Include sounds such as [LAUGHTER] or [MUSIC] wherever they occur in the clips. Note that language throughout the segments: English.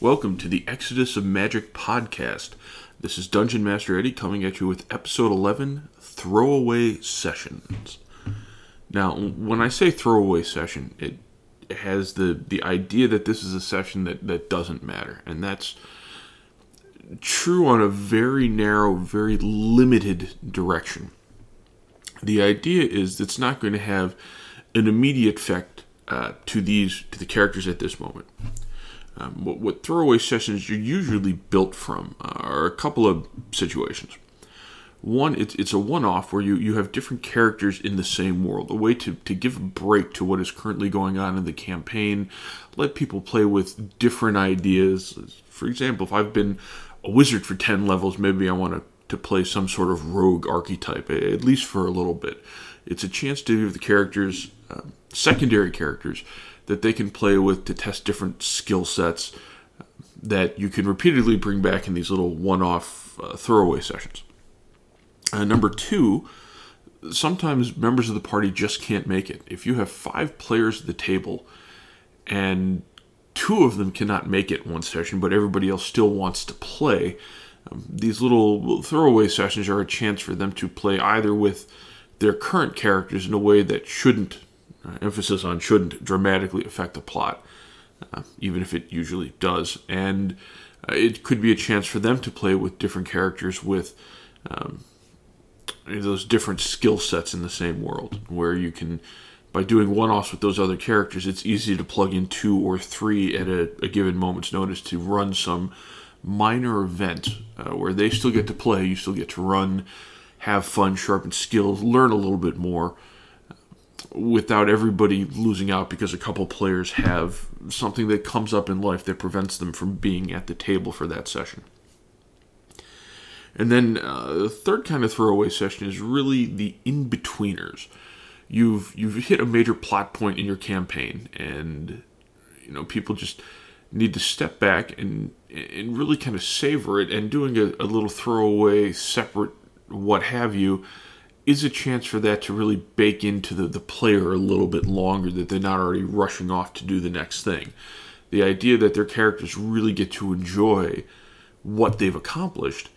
Welcome to the Exodus of Magic podcast. This is Dungeon Master Eddie coming at you with episode 11 Throwaway Sessions. Now, when I say throwaway session, it has the, the idea that this is a session that, that doesn't matter. And that's true on a very narrow, very limited direction. The idea is it's not going to have an immediate effect uh, to these to the characters at this moment. Um, what, what, throwaway sessions you're usually built from uh, are a couple of situations. One, it's, it's a one off where you, you have different characters in the same world, a way to, to give a break to what is currently going on in the campaign, let people play with different ideas. For example, if I've been a wizard for 10 levels, maybe I want to, to play some sort of rogue archetype, at least for a little bit. It's a chance to give the characters, uh, secondary characters, that they can play with to test different skill sets that you can repeatedly bring back in these little one off uh, throwaway sessions. Uh, number two, sometimes members of the party just can't make it. If you have five players at the table and two of them cannot make it one session, but everybody else still wants to play, um, these little throwaway sessions are a chance for them to play either with their current characters in a way that shouldn't uh, emphasis on shouldn't dramatically affect the plot, uh, even if it usually does. And uh, it could be a chance for them to play with different characters with um, those different skill sets in the same world, where you can, by doing one offs with those other characters, it's easy to plug in two or three at a, a given moment's notice to run some minor event uh, where they still get to play, you still get to run, have fun, sharpen skills, learn a little bit more without everybody losing out because a couple players have something that comes up in life that prevents them from being at the table for that session. And then uh, the third kind of throwaway session is really the in-betweeners. You've you've hit a major plot point in your campaign, and you know people just need to step back and and really kind of savor it. And doing a, a little throwaway, separate, what have you, is a chance for that to really bake into the, the player a little bit longer, that they're not already rushing off to do the next thing. The idea that their characters really get to enjoy what they've accomplished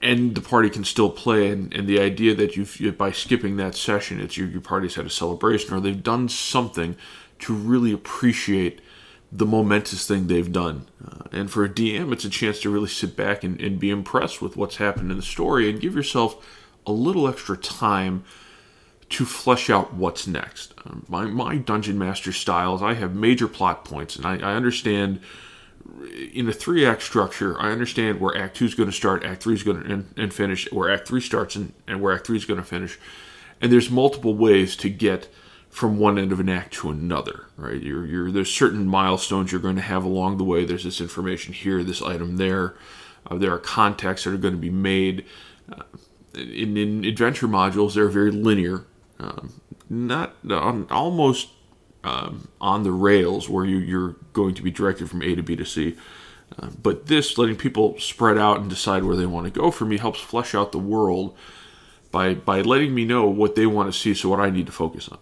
and the party can still play and, and the idea that you by skipping that session it's your, your party's had a celebration or they've done something to really appreciate the momentous thing they've done uh, and for a dm it's a chance to really sit back and, and be impressed with what's happened in the story and give yourself a little extra time to flesh out what's next. Um, my, my dungeon master styles, I have major plot points, and I, I understand in a three act structure, I understand where Act Two is going to start, Act Three is going to and, and finish, where Act Three starts and, and where Act Three is going to finish. And there's multiple ways to get from one end of an act to another, right? You're, you're, there's certain milestones you're going to have along the way. There's this information here, this item there. Uh, there are contacts that are going to be made. Uh, in, in adventure modules, they're very linear, um, not almost um, on the rails where you, you're going to be directed from A to B to C. Uh, but this, letting people spread out and decide where they want to go for me, helps flesh out the world by, by letting me know what they want to see, so what I need to focus on.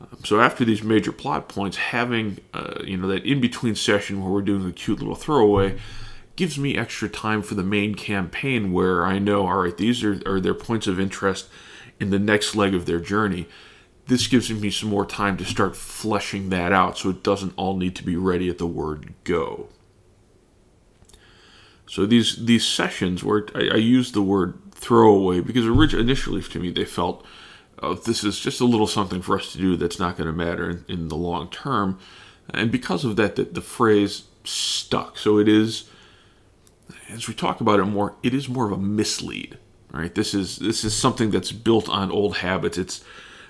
Um, so after these major plot points, having uh, you know that in between session where we're doing a cute little throwaway gives me extra time for the main campaign where I know, all right, these are, are their points of interest in the next leg of their journey. This gives me some more time to start fleshing that out so it doesn't all need to be ready at the word go. So these these sessions where I, I use the word throwaway because originally, initially to me they felt oh, this is just a little something for us to do that's not going to matter in, in, the long term, and because of that, the, the phrase stuck. So it is as we talk about it more, it is more of a mislead. Right? This is this is something that's built on old habits. It's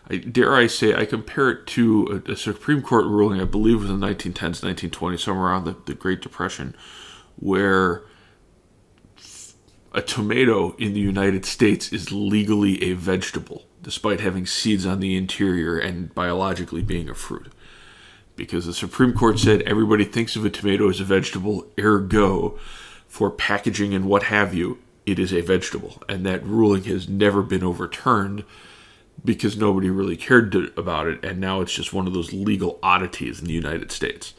I, dare I say, I compare it to a, a, Supreme Court ruling, I believe was in the 1910s, 1920s, somewhere around the, the Great Depression, where a tomato in the United States is legally a vegetable, despite having seeds on the interior and biologically being a fruit. Because the Supreme Court said everybody thinks of a tomato as a vegetable, ergo, for packaging and what have you, it is a vegetable. And that ruling has never been overturned because nobody really cared to, about it. And now it's just one of those legal oddities in the United States.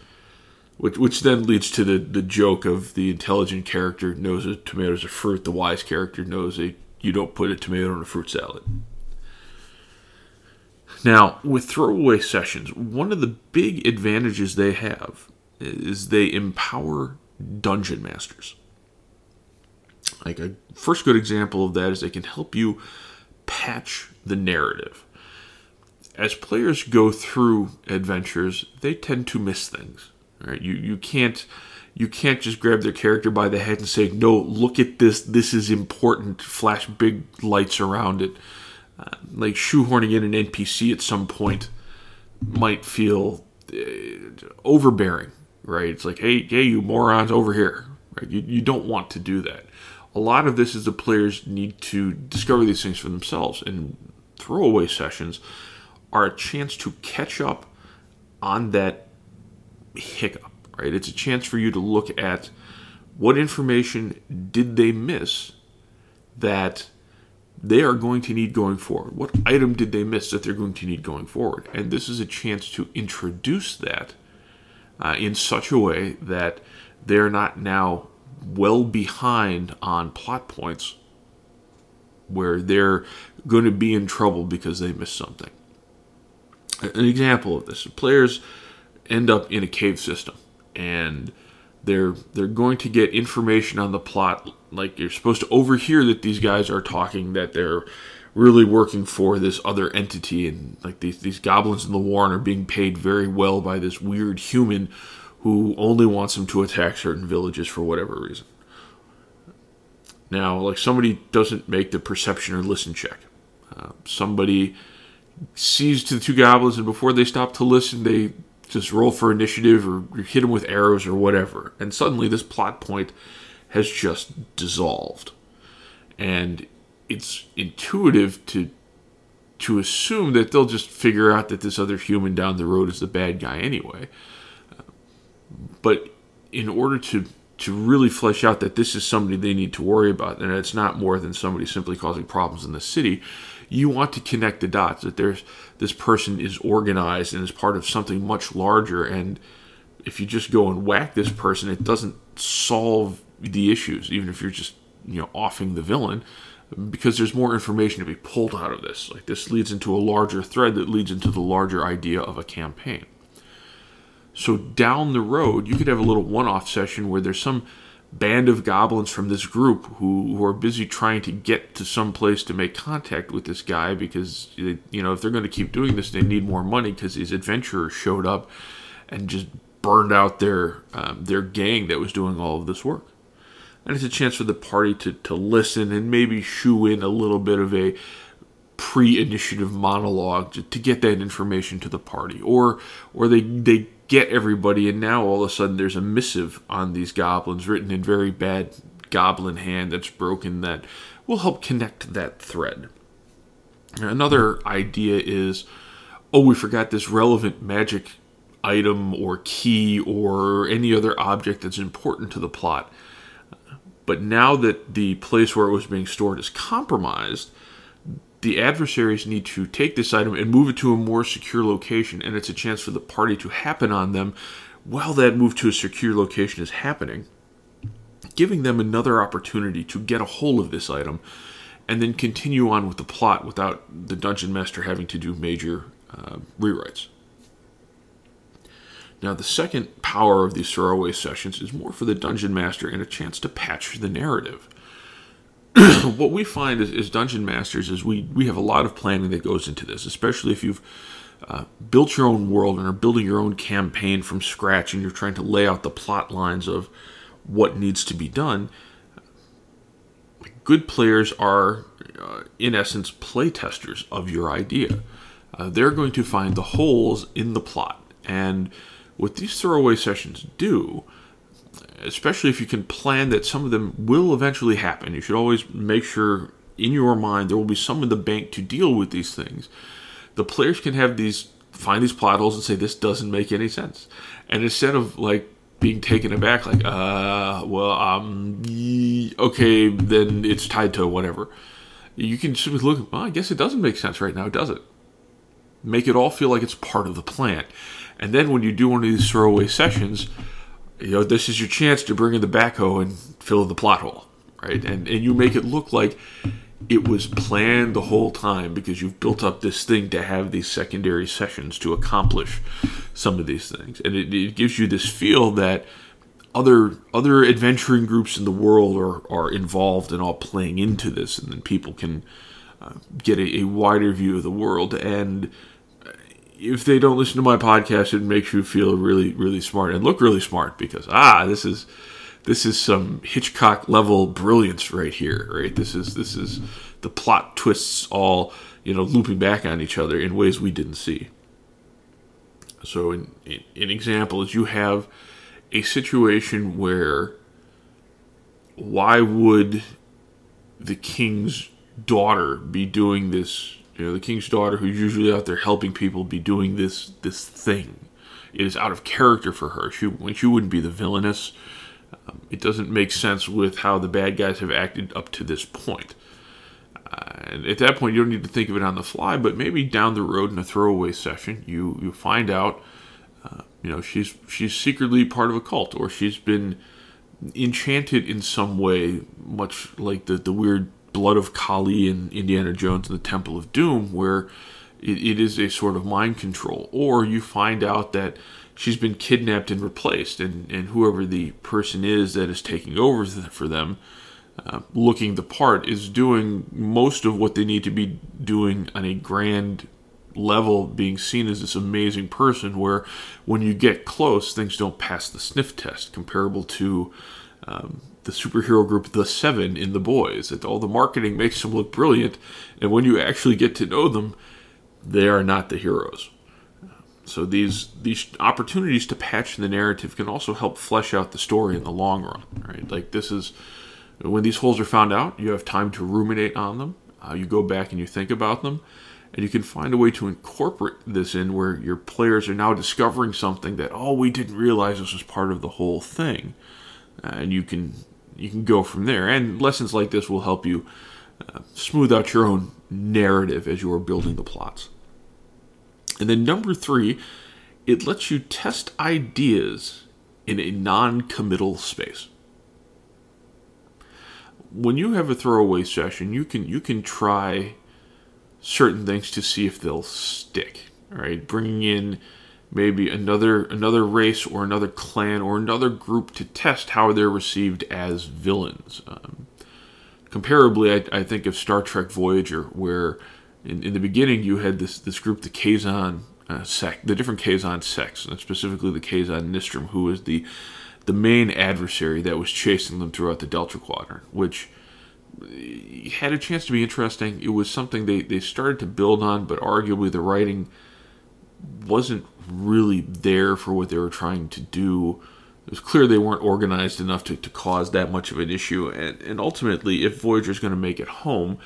which which then leads to the the joke of the intelligent character knows a tomato's a fruit, the wise character knows a you don't put a tomato in a fruit salad. Now, with throwaway sessions, one of the big advantages they have is they empower dungeon masters. Like a first good example of that is they can help you patch the narrative. As players go through adventures, they tend to miss things. Right? You you can't you can't just grab their character by the head and say, "No, look at this. This is important." Flash big lights around it. Uh, like shoehorning in an NPC at some point might feel uh, overbearing, right? It's like, "Hey, hey, you morons over here!" Right? You you don't want to do that. A lot of this is the players need to discover these things for themselves, and throwaway sessions are a chance to catch up on that hiccup, right? It's a chance for you to look at what information did they miss that they are going to need going forward. What item did they miss that they're going to need going forward? And this is a chance to introduce that uh, in such a way that they're not now well behind on plot points where they're going to be in trouble because they missed something. An example of this players end up in a cave system and they're they're going to get information on the plot like you're supposed to overhear that these guys are talking that they're really working for this other entity and like these these goblins in the warren are being paid very well by this weird human who only wants them to attack certain villages for whatever reason now like somebody doesn't make the perception or listen check uh, somebody sees to the two goblins and before they stop to listen they just roll for initiative or hit them with arrows or whatever. And suddenly this plot point has just dissolved. And it's intuitive to to assume that they'll just figure out that this other human down the road is the bad guy anyway. But in order to to really flesh out that this is somebody they need to worry about and it's not more than somebody simply causing problems in the city, you want to connect the dots that there's this person is organized and is part of something much larger and if you just go and whack this person it doesn't solve the issues even if you're just you know offing the villain because there's more information to be pulled out of this. Like this leads into a larger thread that leads into the larger idea of a campaign so down the road you could have a little one-off session where there's some band of goblins from this group who, who are busy trying to get to some place to make contact with this guy because you know if they're going to keep doing this they need more money because these adventurers showed up and just burned out their um, their gang that was doing all of this work. And it's a chance for the party to, to listen and maybe shoe in a little bit of a pre-initiative monologue to, to get that information to the party. Or or they they get everybody, and now all of a sudden there's a missive on these goblins written in very bad goblin hand that's broken that will help connect that thread. Another idea is oh, we forgot this relevant magic item or key or any other object that's important to the plot. But now that the place where it was being stored is compromised, the adversaries need to take this item and move it to a more secure location, and it's a chance for the party to happen on them while that move to a secure location is happening, giving them another opportunity to get a hold of this item and then continue on with the plot without the dungeon master having to do major uh, rewrites. Now, the second power of these throwaway sessions is more for the dungeon master and a chance to patch the narrative. [CLEARS THROAT] what we find as, as, dungeon masters is we, we have a lot of planning that goes into this, especially if you've uh, built your own world and are building your own campaign from scratch and you're trying to lay out the plot lines of what needs to be done. Good players are, uh, in essence, playtesters of your idea. Uh, they're going to find the holes in the plot. And what these throwaway sessions do especially if you can plan that some of them will eventually happen. You should always make sure in your mind there will be some in the bank to deal with these things. The players can have these find these plot holes and say this doesn't make any sense, and instead of like being taken aback, like uh, well, um, okay, then it's tied to whatever. You can simply look. Well, I guess it doesn't make sense right now, does it? Make it all feel like it's part of the plan, and then when you do one of these throwaway sessions you know, this is your chance to bring in the backhoe and fill the plot hole, right? And and you make it look like it was planned the whole time because you've built up this thing to have these secondary sessions to accomplish some of these things, and it, it gives you this feel that other other adventuring groups in the world are, are involved and all playing into this, and then people can uh, get a, a, wider view of the world. And if they don't listen to my podcast, it makes you feel really really smart and look really smart because ah, this is this is some Hitchcock level brilliance right here, right? This is this is the plot twists all you know looping back on each other in ways we didn't see. So, an, an example is you have a situation where why would the king's daughter be doing this? You know, the king's daughter, who's usually out there helping people, be doing this this thing. It is out of character for her. She when she wouldn't be the villainess um, it doesn't make sense with how the bad guys have acted up to this point. Uh, and at that point, you don't need to think of it on the fly, but maybe down the road in a throwaway session, you you find out, uh, you know, she's she's secretly part of a cult, or she's been enchanted in some way, much like the the weird blood of Kali in Indiana Jones and the Temple of Doom, where it, it is a sort of mind control. Or you find out that she's been kidnapped and replaced, and, and whoever the person is that is taking over for them, uh, looking the part, is doing most of what they need to be doing on a grand level, being seen as this amazing person. Where when you get close, things don't pass the sniff test, comparable to. Um, the superhero group The Seven in The Boys. That all the marketing makes them look brilliant, and when you actually get to know them, they are not the heroes. So these these opportunities to patch the narrative can also help flesh out the story in the long run, right? Like this is when these holes are found out, you have time to ruminate on them. Uh, you go back and you think about them, and you can find a way to incorporate this in where your players are now discovering something that oh we didn't realize this was part of the whole thing, uh, and you can you can go from there. And lessons like this will help you uh, smooth out your own narrative as you are building the plots. And then number three, it lets you test ideas in a non committal space. When you have a throwaway session, you can you can try certain things to see if they'll stick. All right, bringing in maybe another another race or another clan or another group to test how they're received as villains. Um, comparably, I, I, think of Star Trek Voyager, where in, in the beginning you had this this group, the Kazon uh, sect, the different Kazon sects, and specifically the Kazon Nistrim, who was the the main adversary that was chasing them throughout the Delta Quadrant, which had a chance to be interesting. It was something they, they started to build on, but arguably the writing wasn't really there for what they were trying to do. It was clear they weren't organized enough to, to cause that much of an issue. And, and ultimately, if Voyager's going to make it home,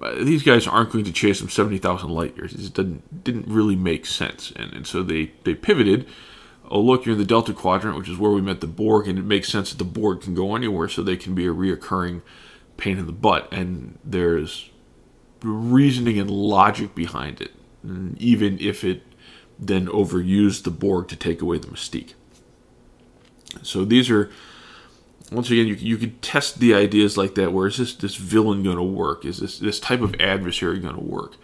uh, these guys aren't going to chase them 70,000 light years. It didn't, didn't really make sense. And, and so they, they pivoted. Oh, look, you're in the Delta Quadrant, which is where we met the Borg, and it makes sense that the Borg can go anywhere, so they can be a reoccurring pain in the butt. And there's reasoning and logic behind it, even if it then overused the Borg to take away the mystique. So these are once again, you, you could test the ideas like that. Where is this this villain going to work? Is this this type of adversary going to work?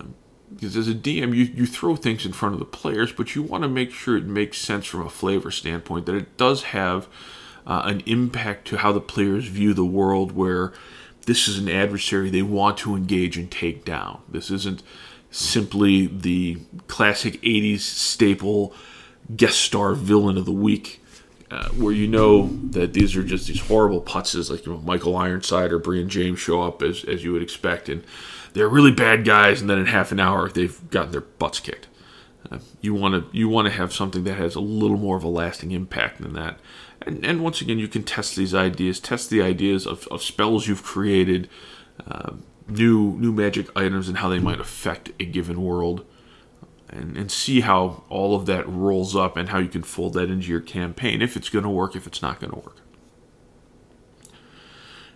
Um, because as a DM, you, you throw things in front of the players, but you want to make sure it makes sense from a flavor standpoint, that it does have uh, an impact to how the players view the world, where this is an adversary they want to engage and take down. This isn't simply the classic 80s staple guest star villain of the week uh, where you know that these are just these horrible putzes, like you know, Michael Ironside or Brion James show up as, as you would expect, and they're really bad guys, and then in half an hour they've gotten their butts kicked. Uh, you want to you want to have something that has a little more of a lasting impact than that, and, and once again you can test these ideas, test the ideas of, of spells you've created, uh, new new magic items, and how they might affect a given world and, and see how all of that rolls up and how you can fold that into your campaign if it's going to work, if it's not going to work.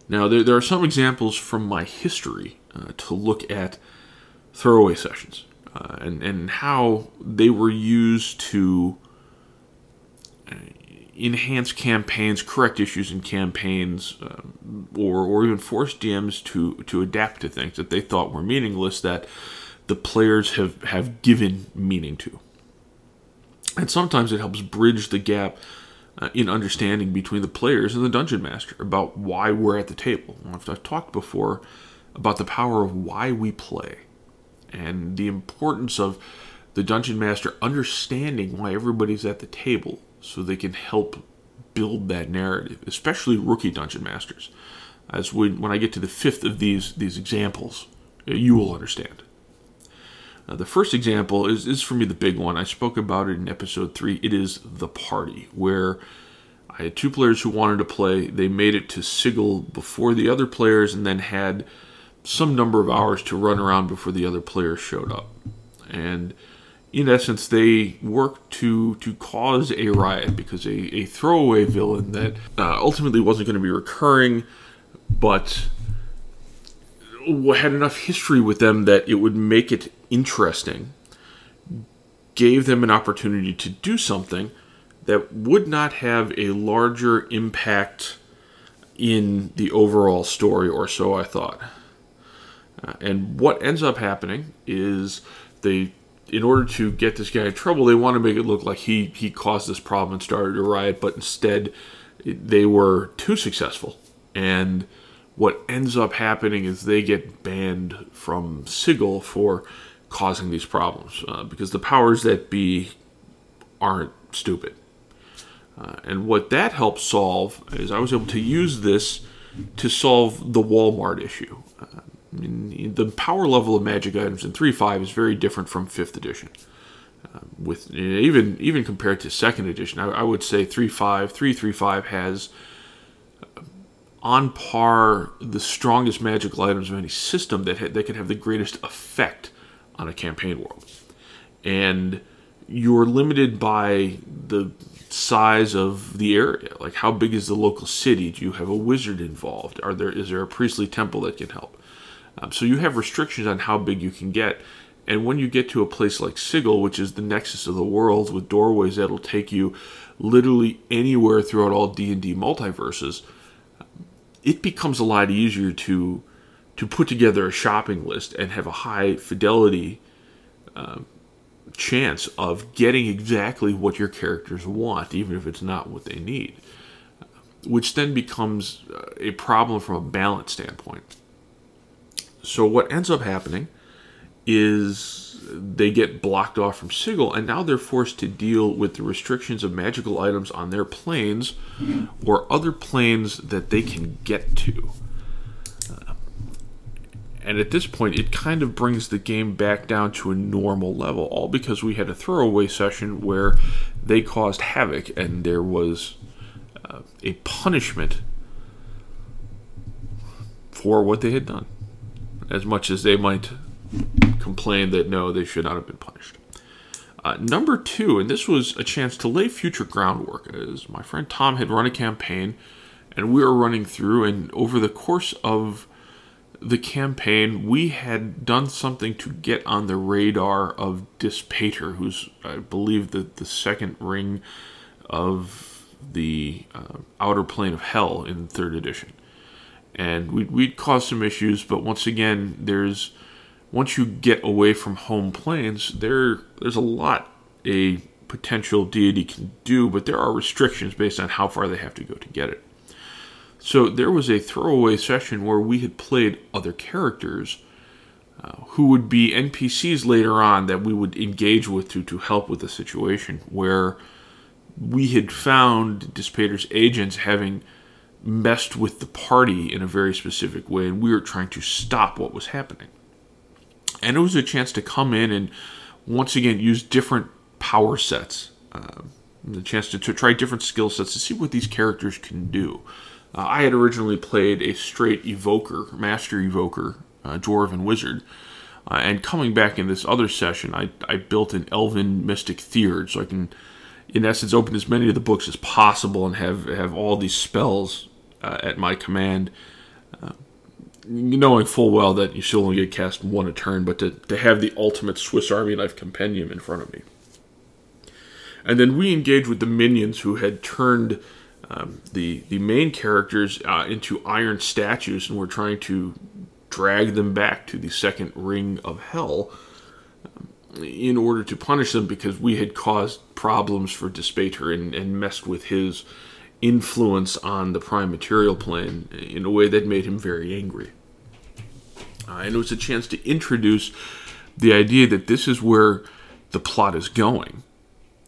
Now, there, there are some examples from my history uh, to look at throwaway sessions uh, and, and how they were used to uh, enhance campaigns, correct issues in campaigns, um, or or even force DMs to to adapt to things that they thought were meaningless that the players have have given meaning to. And sometimes it helps bridge the gap uh, in understanding between the players and the dungeon master about why we're at the table. I've talked before about the power of why we play and the importance of the dungeon master understanding why everybody's at the table so they can help build that narrative, especially rookie dungeon masters. As when, when I get to the fifth of these these examples, you will understand. Uh, the first example is, is for me the big one. I spoke about it in episode three. It is the party, where I had two players who wanted to play. They made it to Sigil before the other players and then had some number of hours to run around before the other players showed up. And in essence, they worked to to cause a riot because a, a throwaway villain that uh, ultimately wasn't going to be recurring, but had enough history with them that it would make it interesting, gave them an opportunity to do something that would not have a larger impact in the overall story, or so I thought. Uh, and what ends up happening is they, in order to get this guy in trouble, they want to make it look like he he caused this problem and started a riot, but instead they were too successful and what ends up happening is they get banned from Sigil for causing these problems uh, because the powers that be aren't stupid. Uh, and what that helps solve is I was able to use this to solve the Walmart issue. Uh, the power level of magic items in 3.5 is very different from 5th edition. Uh, with even even compared to second edition, I, I would say 3.5, 3.35 has on par the strongest magical items of any system that ha- that can have the greatest effect on a campaign world. And you're limited by the size of the area. Like how big is the local city? Do you have a wizard involved? Are there is there a priestly temple that can help? Um, so you have restrictions on how big you can get. And when you get to a place like Sigil, which is the nexus of the world with doorways that'll take you literally anywhere throughout all D&D multiverses, it becomes a lot easier to to put together a shopping list and have a high fidelity uh, chance of getting exactly what your characters want, even if it's not what they need, which then becomes uh, a problem from a balance standpoint. So, what ends up happening is they get blocked off from Sigil, and now they're forced to deal with the restrictions of magical items on their planes or other planes that they can get to. Uh, and at this point, it kind of brings the game back down to a normal level, all because we had a throwaway session where they caused havoc and there was uh, a punishment for what they had done. As much as they might complain that no, they should not have been punished. Uh, number two, and this was a chance to lay future groundwork, as my friend Tom had run a campaign, and we were running through, and over the course of the campaign, we had done something to get on the radar of Dispater, who's, I believe, the, the second ring of the uh, outer plane of hell in third edition. And we'd, we'd caused some issues, but once again, there's once you get away from home planes, there there's a lot a potential deity can do, but there are restrictions based on how far they have to go to get it. So there was a throwaway session where we had played other characters uh, who would be NPCs later on that we would engage with to, to help with the situation, where we had found Dispater's agents having messed with the party in a very specific way, and we were trying to stop what was happening and it was a chance to come in and once again use different power sets. Uh, the chance to, to try different skill sets to see what these characters can do. Uh, I had originally played a straight evoker, master evoker, uh, dwarven wizard, uh, and coming back in this other session, I, I built an elven mystic theurge, so I can, in essence, open as many of the books as possible and have have all these spells uh, at my command. Uh, knowing full well that you still only get cast one a turn, but to, to have the ultimate Swiss Army knife compendium in front of me. And then we engage with the minions who had turned um, the the main characters uh, into iron statues, and we're trying to drag them back to the second ring of hell um, in order to punish them because we had caused problems for Dispater and, and messed with his influence on the prime material plane in a way that made him very angry. Uh, and it was a chance to introduce the idea that this is where the plot is going.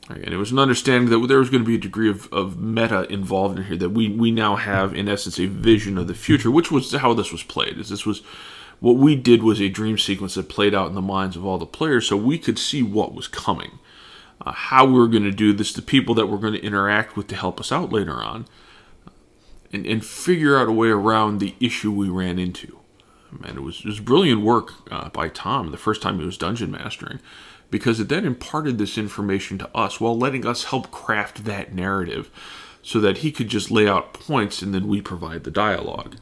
And it was an understanding that there was going to be a degree of, of meta involved in here, that we, we now have, in essence, a vision of the future, which was how this was played. Is this was what we did was a dream sequence that played out in the minds of all the players so we could see what was coming. Uh, how we're going to do this, the people that we're going to interact with to help us out later on, and, and figure out a way around the issue we ran into. And it was, it was brilliant work uh, by Tom the first time he was dungeon mastering because it then imparted this information to us while letting us help craft that narrative so that he could just lay out points and then we provide the dialogue.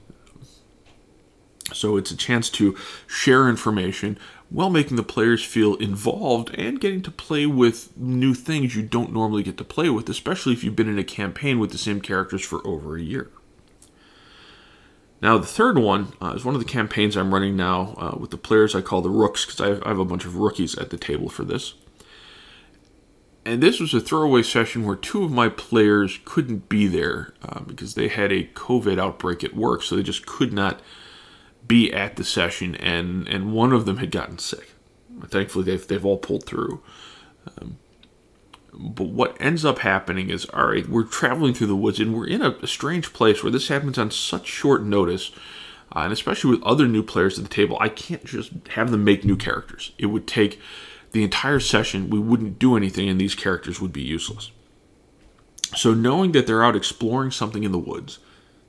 So it's a chance to share information while making the players feel involved and getting to play with new things you don't normally get to play with, especially if you've been in a campaign with the same characters for over a year. Now, the third one uh, is one of the campaigns I'm running now uh, with the players I call the Rooks, because I, I, have a bunch of rookies at the table for this. And this was a throwaway session where two of my players couldn't be there uh, because they had a COVID outbreak at work, so they just could not be at the session, and, and one of them had gotten sick. Thankfully, they've, they've all pulled through. Um, but what ends up happening is all right we're traveling through the woods and we're in a, a strange place where this happens on such short notice uh, and especially with other new players at the table i can't just have them make new characters it would take the entire session we wouldn't do anything and these characters would be useless so knowing that they're out exploring something in the woods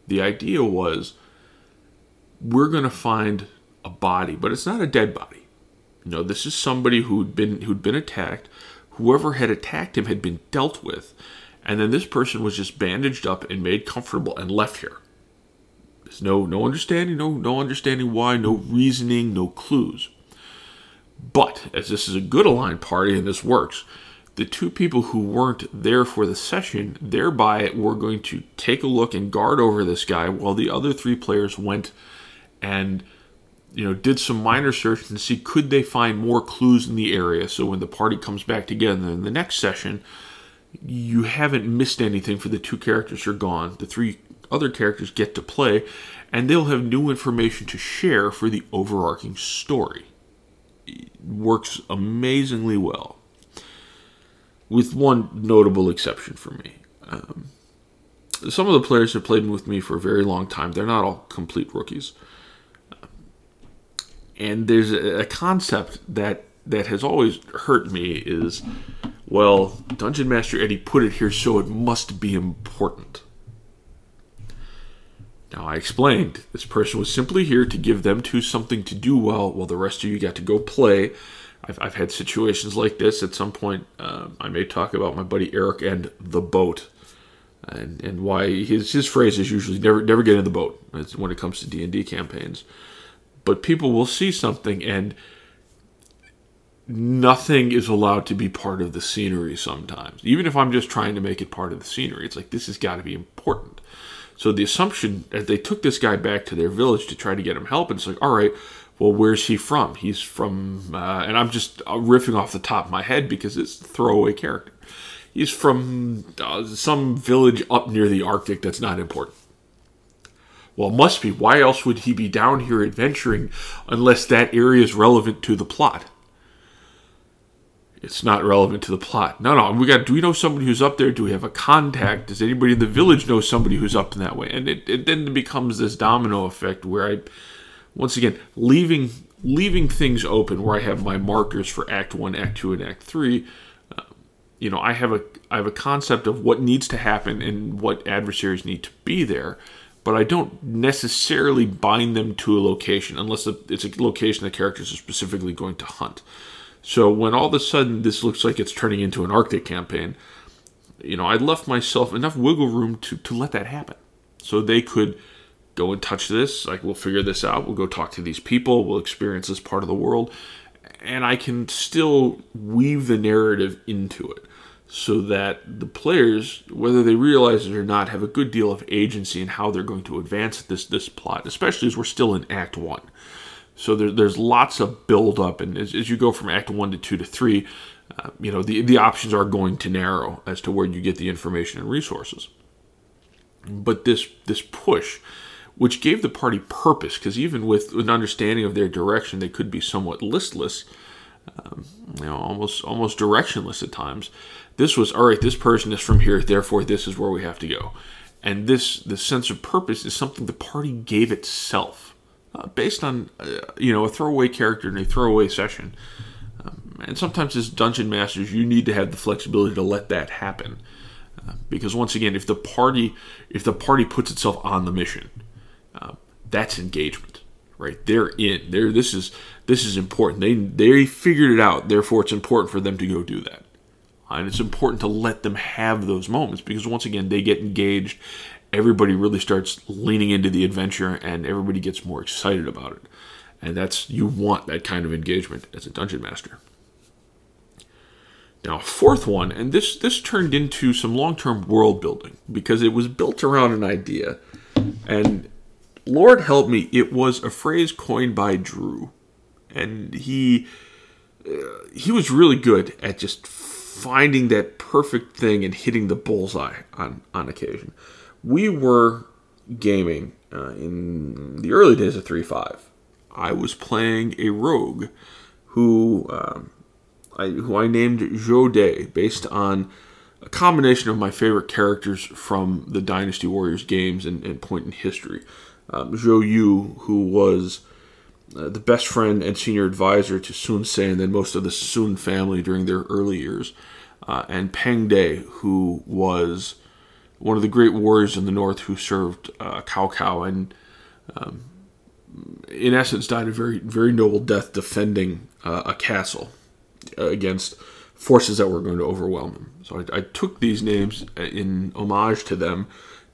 the idea was we're going to find a body but it's not a dead body you know this is somebody who'd been who'd been attacked whoever had attacked him had been dealt with, and then this person was just bandaged up and made comfortable and left here. There's no no understanding, no no understanding why, no reasoning, no clues. But as this is a good aligned party and this works, the two people who weren't there for the session thereby were going to take a look and guard over this guy while the other three players went and you know, did some minor search and see could they find more clues in the area. So when the party comes back together in the next session, you haven't missed anything for the two characters are gone. The three other characters get to play, and they'll have new information to share for the overarching story. It works amazingly well, with one notable exception for me. Um, some of the players have played with me for a very long time. They're not all complete rookies and there's a concept that that has always hurt me is well dungeon master eddie put it here so it must be important. Now i explained this person was simply here to give them two something to do well while the rest of you got to go play. I've, I've had situations like this. At some point uh, i may talk about my buddy eric and the boat. And, and why his, his phrase is usually never never get in the boat when it comes to d&d campaigns but people will see something and nothing is allowed to be part of the scenery sometimes. Even if I'm just trying to make it part of the scenery, it's like this has got to be important. So the assumption as they took this guy back to their village to try to get him help, and it's like, all right, well, where's he from? He's from, uh, and I'm just uh, riffing off the top of my head because it's a throwaway character. He's from uh, some village up near the Arctic that's not important. Well, must be. Why else would he be down here adventuring unless that area is relevant to the plot? It's not relevant to the plot. No, no. We got. Do we know somebody who's up there? Do we have a contact? Does anybody in the village know somebody who's up in that way? And it, it then becomes this domino effect where I, once again, leaving leaving things open where I have my markers for Act One, Act Two, and Act Three. Uh, you know, I have a I have a concept of what needs to happen and what adversaries need to be there but I don't necessarily bind them to a location unless it's a location the characters are specifically going to hunt. So when all of a sudden this looks like it's turning into an Arctic campaign, you know, I left myself enough wiggle room to, to let that happen. So they could go and touch this, like we'll figure this out, we'll go talk to these people, we'll experience this part of the world, and I can still weave the narrative into it. So that the players, whether they realize it or not, have a good deal of agency in how they're going to advance this this plot, especially as we're still in Act One. So there, there's lots of build up, and as, as, you go from Act One to Two to Three, uh, you know the the options are going to narrow as to where you get the information and resources. But this this push, which gave the party purpose, because even with an understanding of their direction, they could be somewhat listless, um, you know, almost almost directionless at times. This was all right. This person is from here, therefore this is where we have to go. And this the sense of purpose is something the party gave itself, uh, based on uh, you know a throwaway character in a throwaway session. Um, and sometimes as dungeon masters, you need to have the flexibility to let that happen, uh, because once again, if the party if the party puts itself on the mission, uh, that's engagement right they're in there this is this is important they they figured it out therefore it's important for them to go do that and it's important to let them have those moments because once again, they get engaged. Everybody really starts leaning into the adventure and everybody gets more excited about it. And that's, you want that kind of engagement as a dungeon master. Now, fourth one, and this this turned into some long-term world building because it was built around an idea, and Lord help me, it was a phrase coined by Drew, and he uh, he was really good at just finding that perfect thing and hitting the bullseye on, on occasion. We were gaming uh, in the early days of 3.5. I was playing a rogue who um, I, who I named Jode based on a combination of my favorite characters from the Dynasty Warriors games and, and point in history. Um, Zhou Yu, who was uh, the best friend and senior advisor to Sun Ce and then most of the Sun family during their early years, uh, and Peng De, who was one of the great warriors in the north who served uh, Cao Cao and, um, in essence, died a very very noble death defending uh, a castle against forces that were going to overwhelm him. So I, I took these names in homage to them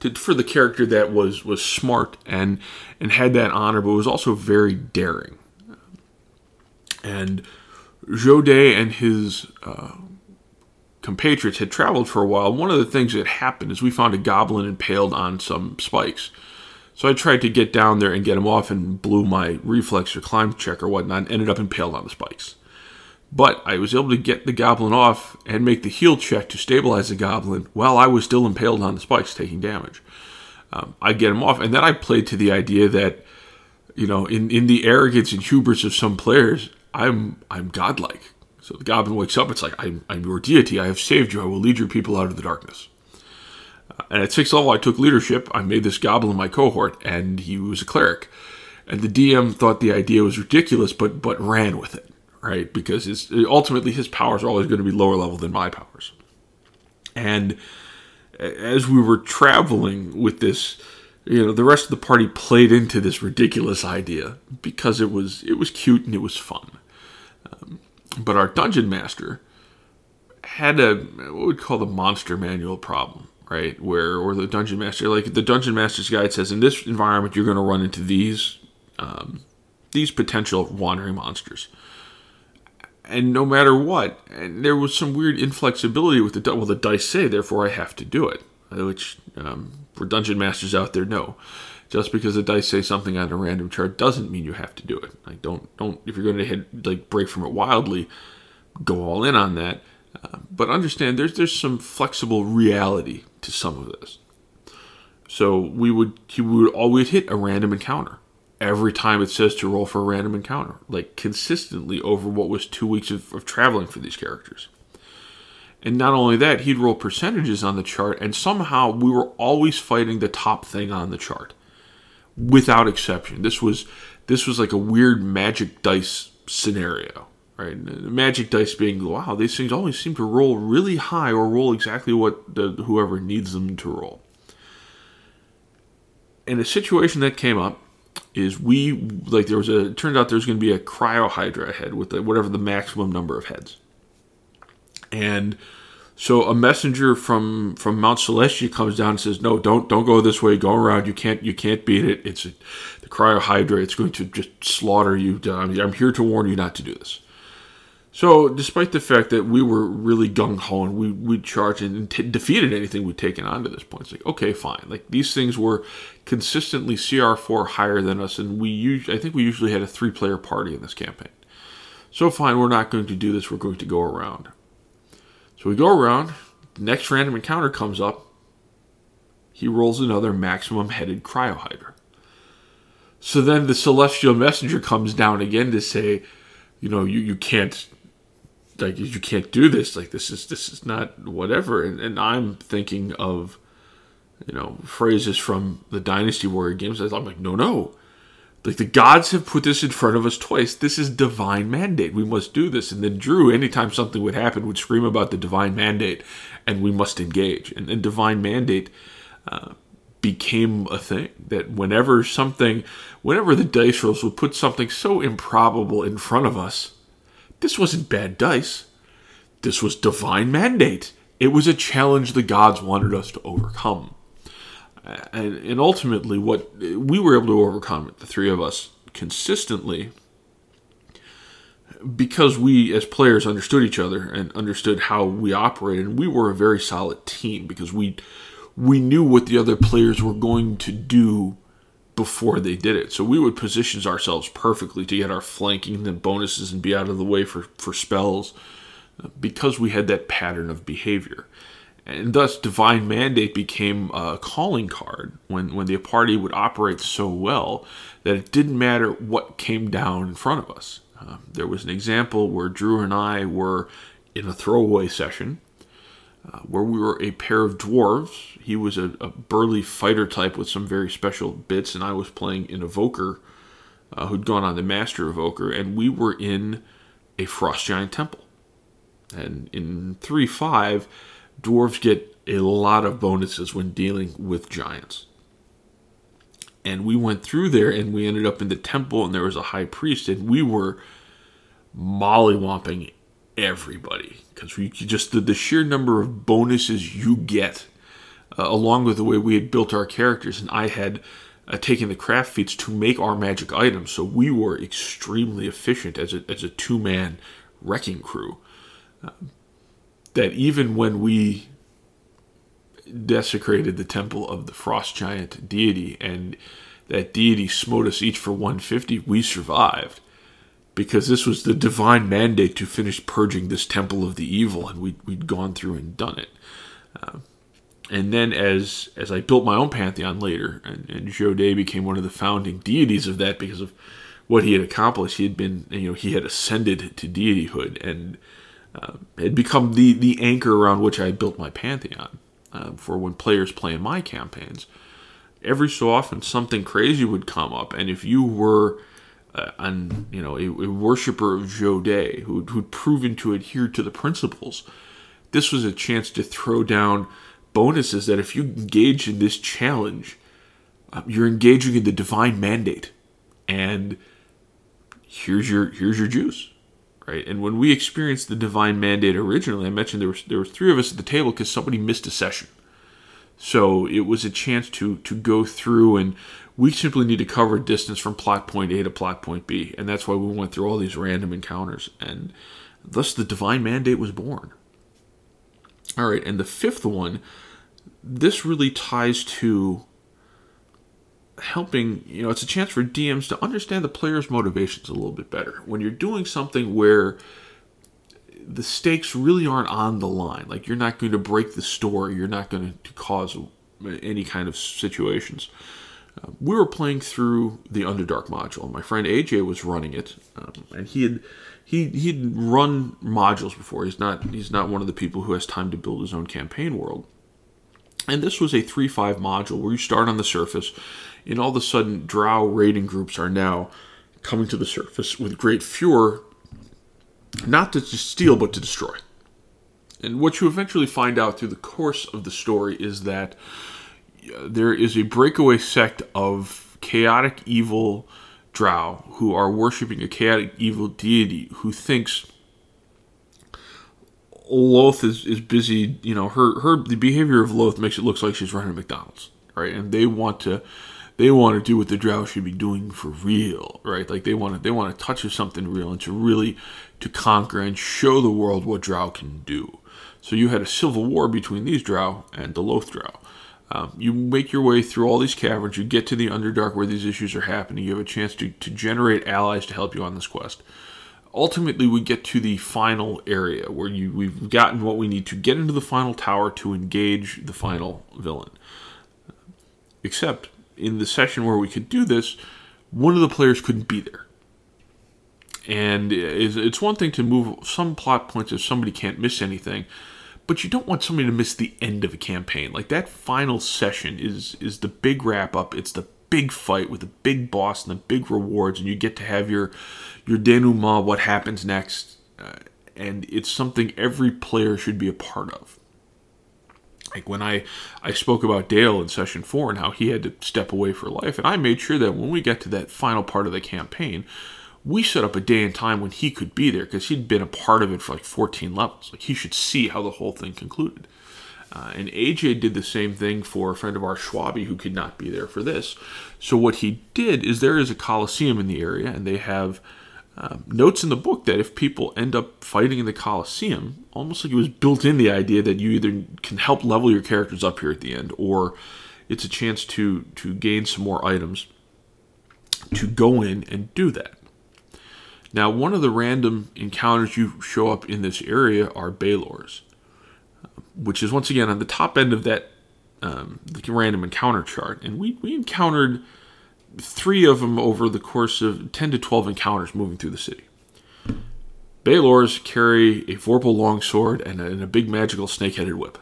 to, for the character that was was smart and and had that honor, but was also very daring. And Jode and his uh, compatriots had traveled for a while. One of the things that happened is we found a goblin impaled on some spikes. So I tried to get down there and get him off and blew my reflex or climb check or whatnot and ended up impaled on the spikes. But I was able to get the goblin off and make the heal check to stabilize the goblin while I was still impaled on the spikes, taking damage. Um, I get him off, and then I played to the idea that, you know, in, in the arrogance and hubris of some players, I'm I'm godlike. So the goblin wakes up. It's like I'm, I'm your deity. I have saved you. I will lead your people out of the darkness. Uh, and at sixth level, I took leadership. I made this goblin my cohort, and he was a cleric. And the DM thought the idea was ridiculous, but but ran with it right? Because his, ultimately his powers are always going to be lower level than my powers. And as we were traveling with this, you know, the rest of the party played into this ridiculous idea because it was it was cute and it was fun. Um, but our dungeon master had a what we'd call the monster manual problem, right? Where or the dungeon master, like the dungeon master's guide says, in this environment you're going to run into these um, these potential wandering monsters and no matter what, and there was some weird inflexibility with the well, the dice say, therefore I have to do it. Which um, for dungeon masters out there, no. Just because the dice say something on a random chart doesn't mean you have to do it. Like don't don't if you're going to hit like break from it wildly, go all in on that. Uh, but understand there's there's some flexible reality to some of this. So we would he would always hit a random encounter every time it says to roll for a random encounter, like consistently over what was two weeks of, of traveling for these characters. And not only that, he'd roll percentages on the chart, and somehow we were always fighting the top thing on the chart, without exception. This was this was like a weird magic dice scenario, right? Magic dice being wow, these things always seem to roll really high or roll exactly what the, whoever needs them to roll. In a situation that came up, is we like there was a it turned out there's going to be a cryo hydra head with the, whatever the maximum number of heads. And so a messenger from from mount celestia comes down and says no don't don't go this way. Go around. You can't you can't beat it. It's a, the cryo hydra it's going to just slaughter you i'm here to warn you not to do this So, despite the fact that we were really gung ho and we we charged and t- defeated anything we'd taken on to this point, it's like okay, fine. Like these things were consistently CR four higher than us, and we usually I think we usually had a three player party in this campaign. So fine, we're not going to do this. We're going to go around. So we go around. Next random encounter comes up. He rolls another maximum headed cryohydra. So then the celestial messenger comes down again to say, you know, you, you can't like you can't do this. Like this is this is not whatever. And, and i'm thinking of you know phrases from the dynasty warrior games. I'm like no no. Like the gods have put this in front of us twice. This is divine mandate. We must do this. And then drew anytime something would happen would scream about the divine mandate and we must engage. And, and divine mandate uh, became a thing that whenever something whenever the dice rolls would put something so improbable in front of us this wasn't bad dice. This was divine mandate. It was a challenge the gods wanted us to overcome. And, and ultimately, what we were able to overcome the three of us, consistently, because we as players understood each other and understood how we operated, and we were a very solid team because we we knew what the other players were going to do before they did it. So we would position ourselves perfectly to get our flanking and bonuses and be out of the way for, for spells because we had that pattern of behavior. And thus, Divine Mandate became a calling card when, when the party would operate so well that it didn't matter what came down in front of us. Uh, there was an example where Drew and I were in a throwaway session uh, where we were a pair of dwarves he was a, a, burly fighter type with some very special bits, and I was playing an evoker uh, who'd gone on the master evoker, and we were in a frost giant temple. And in three five, dwarves get a lot of bonuses when dealing with giants. And we went through there, and we ended up in the temple, and there was a high priest, and we were mollywomping everybody because we just the, the sheer number of bonuses you get uh, along with the way we had built our characters, and I had uh, taken the craft feats to make our magic items. So we were extremely efficient as a, as a two man wrecking crew. Uh, that even when we desecrated the temple of the frost giant deity and that deity smote us each for 150, we survived because this was the divine mandate to finish purging this temple of the evil, and we'd, we'd gone through and done it. Uh, and then as as I built my own pantheon later, and, and Jodé became one of the founding deities of that because of what he had accomplished. He had been, you know, he had ascended to deityhood and uh, had become the the anchor around which I built my pantheon uh, for when players play in my campaigns. Every so often, something crazy would come up, and if you were uh, an, you know, a, a worshiper of Jodé who who'd proven to adhere to the principles, this was a chance to throw down bonuses that if you engage in this challenge, um, you're engaging in the divine mandate, and here's your here's your juice, right? And when we experienced the divine mandate originally, I mentioned there was there was three of us at the table because somebody missed a session, so it was a chance to to go through and we simply need to cover distance from plot point A to plot point B, and that's why we went through all these random encounters, and thus the divine mandate was born. All right, and the fifth one this really ties to helping, you know, it's a chance for DMs to understand the player's motivations a little bit better. When you're doing something where the stakes really aren't on the line, like you're not going to break the story, you're not going to cause any kind of situations. We were playing through the Underdark module. My friend AJ was running it, um, and he had he he'd run modules before. He's not he's not one of the people who has time to build his own campaign world. And this was a 3 5 module where you start on the surface, and all of a sudden, drow raiding groups are now coming to the surface with great furor, not to steal, but to destroy. And what you eventually find out through the course of the story is that there is a breakaway sect of chaotic evil drow who are worshiping a chaotic evil deity who thinks Lolth is, is busy, you know, her her the behavior of Lolth makes it look like she's running McDonald's, right? And they want to they want to do what the drow should be doing for real, right? Like they want to they want to touch something real and to really to conquer and show the world what drow can do. So you had a civil war between these drow and the Lolth drow. Um, you make your way through all these caverns, you get to the Underdark where these issues are happening, you have a chance to, to generate allies to help you on this quest. Ultimately, we get to the final area where you, we've gotten what we need to get into the final tower to engage the final villain. Except in the session where we could do this, one of the players couldn't be there. And it's one thing to move some plot points if somebody can't miss anything, but you don't want somebody to miss the end of a campaign. Like that final session is is the big wrap up. It's the big fight with the big boss and the big rewards, and you get to have your your denouement, what happens next, uh, and it's something every player should be a part of like when I I spoke about Dale in session four and how he had to step away for life, and I made sure that when we get to that final part of the campaign, we set up a day and time when he could be there because he'd been a part of it for like 14 levels. Like he should see how the whole thing concluded. Uh, and AJ did the same thing for a friend of ours, Schwabi, who could not be there for this. So what he did is there is a coliseum in the area, and they have um, notes in the book that if people end up fighting in the Colosseum, almost like it was built in the idea that you either can help level your characters up here at the end, or it's a chance to to gain some more items to go in and do that. Now, one of the random encounters you show up in this area are Balors, which is once again on the top end of that um, the random encounter chart, and we we encountered three of them over the course of 10 to 12 encounters moving through the city. Balors carry a Vorpal longsword and a, and a big magical snake headed whip.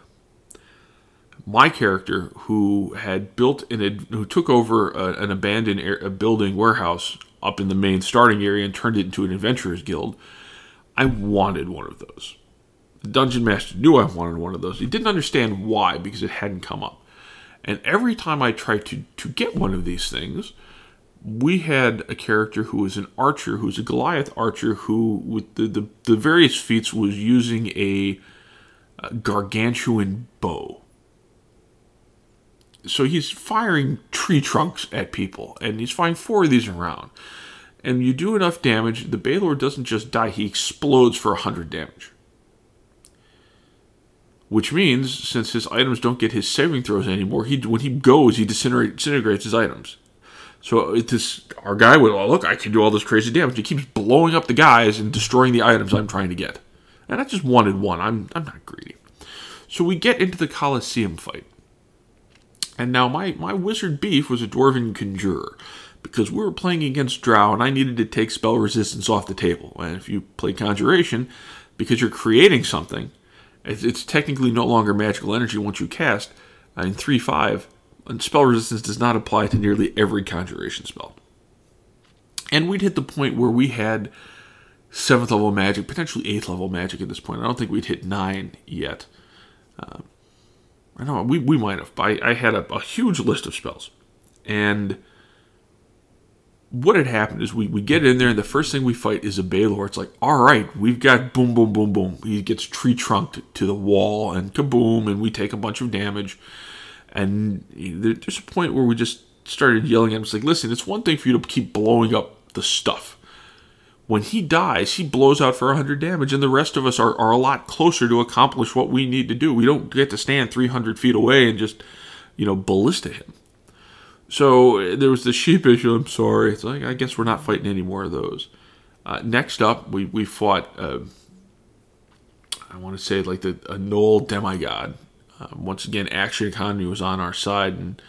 My character, who had built an, who took over a, an abandoned air, building warehouse up in the main starting area and turned it into an adventurers guild, I wanted one of those. The dungeon master knew I wanted one of those. He didn't understand why because it hadn't come up. And every time I tried to, to get one of these things, we had a character who was an archer, who's a Goliath archer, who, with the, the, the various feats, was using a, a gargantuan bow. So he's firing tree trunks at people, and he's firing four of these around. And you do enough damage, the Balor doesn't just die, he explodes for 100 damage which means since his items don't get his saving throws anymore, he when he goes, he disintegrates his items. So this our guy would oh, look, I can do all this crazy damage. He keeps blowing up the guys and destroying the items I'm trying to get. And I just wanted one. I'm I'm not greedy. So we get into the Colosseum fight. And now my, my wizard beef was a dwarven conjurer. Because we were playing against Drow and I needed to take spell resistance off the table. And if you play conjuration, because you're creating something, it's, it's technically no longer magical energy once you cast. Uh, in 3 5, and spell resistance does not apply to nearly every conjuration spell. And we'd hit the point where we had 7th level magic, potentially 8th level magic at this point. I don't think we'd hit 9 yet. Uh, I know we, we might have. I, I had a, a huge list of spells. And what had happened is we, we get in there and the first thing we fight is a Balor. It's like, all right, we've got boom, boom, boom, boom. He gets tree trunked to the wall and kaboom, and we take a bunch of damage. And there's a point where we just started yelling at him. It's like, listen, it's one thing for you to keep blowing up the stuff. When he dies, he blows out for 100 damage, and the rest of us are, are a lot closer to accomplish what we need to do. We don't get to stand 300 feet away and just, you know, ballista him. So there was the sheepish, I'm sorry. It's like, I guess we're not fighting any more of those. Uh, next up, we, we fought, uh, I want to say, like the a Gnoll demigod. Uh, once again, action economy was on our side, and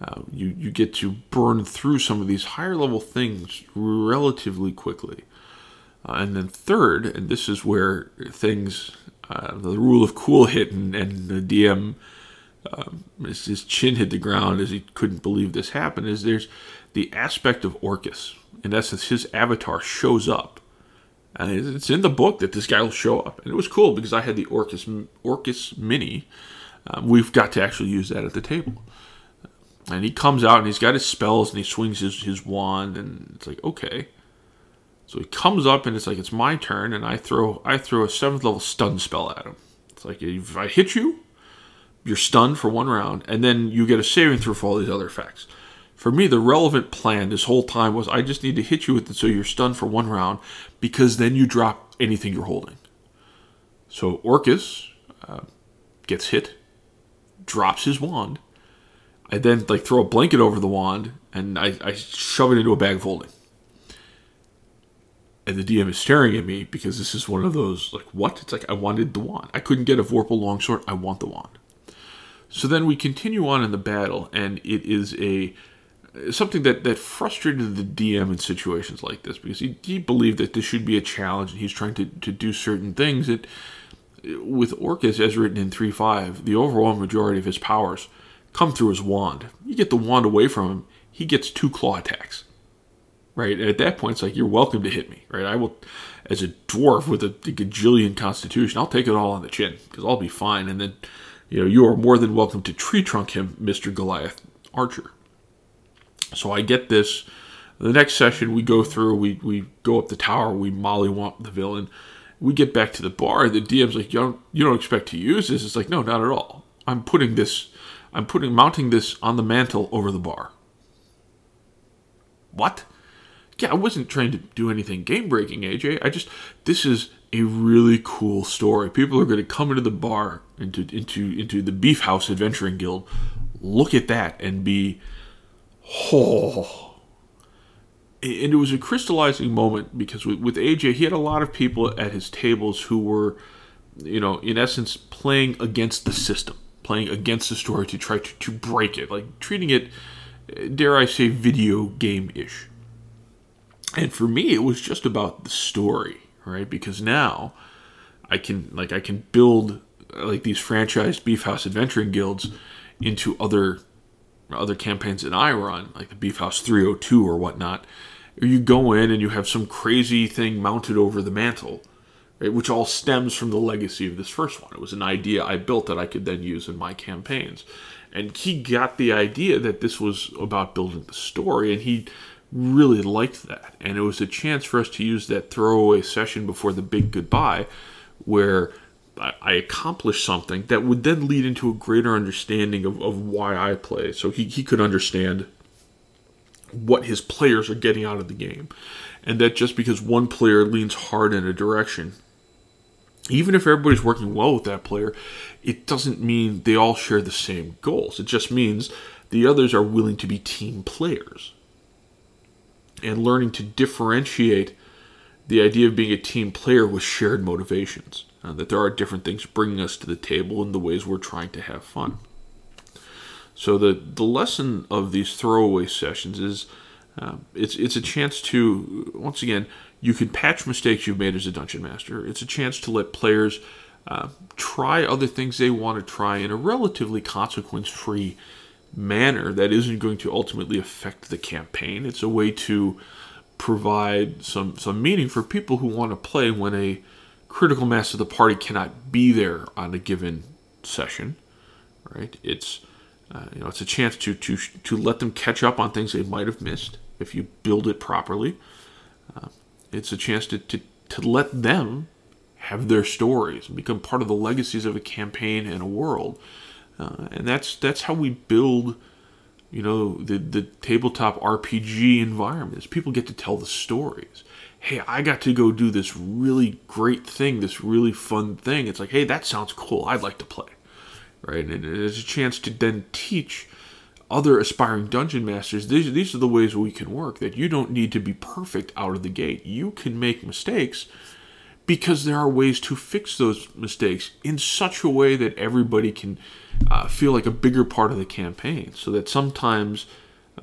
uh, you, you get to burn through some of these higher level things relatively quickly. Uh, and then, third, and this is where things, uh, the rule of cool hit, and, and the DM um, his chin hit the ground as he couldn't believe this happened is there's the aspect of Orcus. In essence, his avatar shows up. And it's in the book that this guy will show up. And it was cool because I had the Orcus, Orcus Mini. Um, we've got to actually use that at the table. And he comes out and he's got his spells and he swings his, his wand and it's like, okay. So he comes up and it's like it's my turn and I throw I throw a seventh level stun spell at him. It's like if I hit you, you're stunned for one round, and then you get a saving throw for all these other effects. For me, the relevant plan this whole time was I just need to hit you with it so you're stunned for one round because then you drop anything you're holding. So Orcus uh, gets hit, drops his wand. I then like throw a blanket over the wand and I, I shove it into a bag of holding. And the DM is staring at me because this is one of those like what? It's like I wanted the wand. I couldn't get a Vorpal longsword. I want the wand. So then we continue on in the battle, and it is a something that, that frustrated the DM in situations like this because he, he believed that this should be a challenge and he's trying to, to do certain things that with Orcus as written in 3.5 the overall majority of his powers come through his wand you get the wand away from him he gets two claw attacks right and at that point it's like you're welcome to hit me right I will as a dwarf with a, a gajillion constitution I'll take it all on the chin because I'll be fine and then you know you are more than welcome to tree trunk him Mr. Goliath Archer so I get this. The next session we go through, we, we go up the tower, we mollywomp the villain. We get back to the bar. The DM's like, you don't, you don't expect to use this? It's like, no, not at all. I'm putting this, I'm putting, mounting this on the mantle over the bar. What? Yeah, I wasn't trying to do anything game breaking, AJ. I just, this is a really cool story. People are going to come into the bar, into into into the Beef House Adventuring Guild, look at that, and be oh. And it was a crystallizing moment because with, with AJ, he had a lot of people at his tables who were, you know, in essence, playing against the system, playing against the story to try to, to break it, like treating it, dare I say, video game ish. And for me, it was just about the story, right? Because now I can, like, I can build like these franchised Beef House Adventuring guilds into other other campaigns that I run, like the Beef House 302 or whatnot, you go in and you have some crazy thing mounted over the mantle, right, which all stems from the legacy of this first one. It was an idea I built that I could then use in my campaigns. And he got the idea that this was about building the story, and he really liked that. And it was a chance for us to use that throwaway session before the big goodbye, where I accomplished something that would then lead into a greater understanding of, of why I play. So he, he could understand what his players are getting out of the game. And that just because one player leans hard in a direction, even if everybody's working well with that player, it doesn't mean they all share the same goals. It just means the others are willing to be team players. And learning to differentiate the idea of being a team player with shared motivations uh, that there are different things bringing us to the table in the ways we're trying to have fun. So the the lesson of these throwaway sessions is uh, it's it's a chance to once again you can patch mistakes you've made as a dungeon master. It's a chance to let players uh, try other things they want to try in a relatively consequence free manner that isn't going to ultimately affect the campaign. It's a way to provide some some meaning for people who want to play when a critical mass of the party cannot be there on a given session, right? It's uh, you know it's a chance to to to let them catch up on things they might have missed if you build it properly. Uh, it's a chance to, to to let them have their stories and become part of the legacies of a campaign and a world, uh, and that's that's how we build. You know the the tabletop RPG environment is people get to tell the stories hey, I got to go do this really great thing, this really fun thing. It's like, hey, that sounds cool. I'd like to play. Right? And it's a chance to then teach other aspiring dungeon masters these, these are the ways we can work that you don't need to be perfect out of the gate. You can make mistakes because there are ways to fix those mistakes in such a way that everybody can uh, feel like a bigger part of the campaign. So that sometimes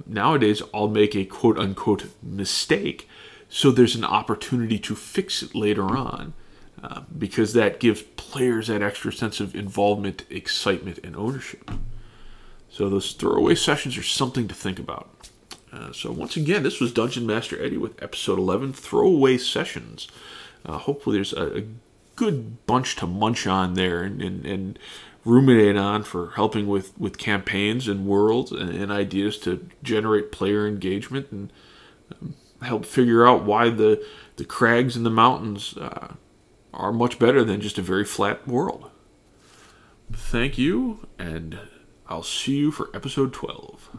nowadays I'll make a quote unquote mistake so there's an opportunity to fix it later on uh, because that gives players that extra sense of involvement, excitement, and ownership. So those throwaway sessions are something to think about. Uh, so once again, this was Dungeon Master Eddie with episode 11, Throwaway Sessions. Uh, hopefully there's a, a, good bunch to munch on there and, and, and, ruminate on for helping with, with campaigns and worlds and, and ideas to generate player engagement and um, help figure out why the the crags and the mountains uh, are much better than just a very flat world. Thank you, and I'll see you for episode 12.